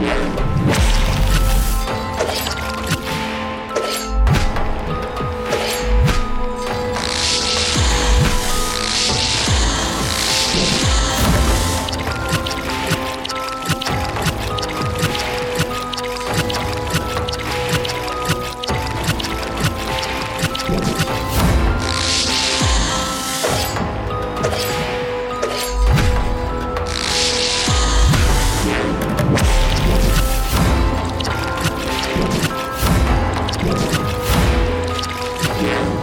you Yeah.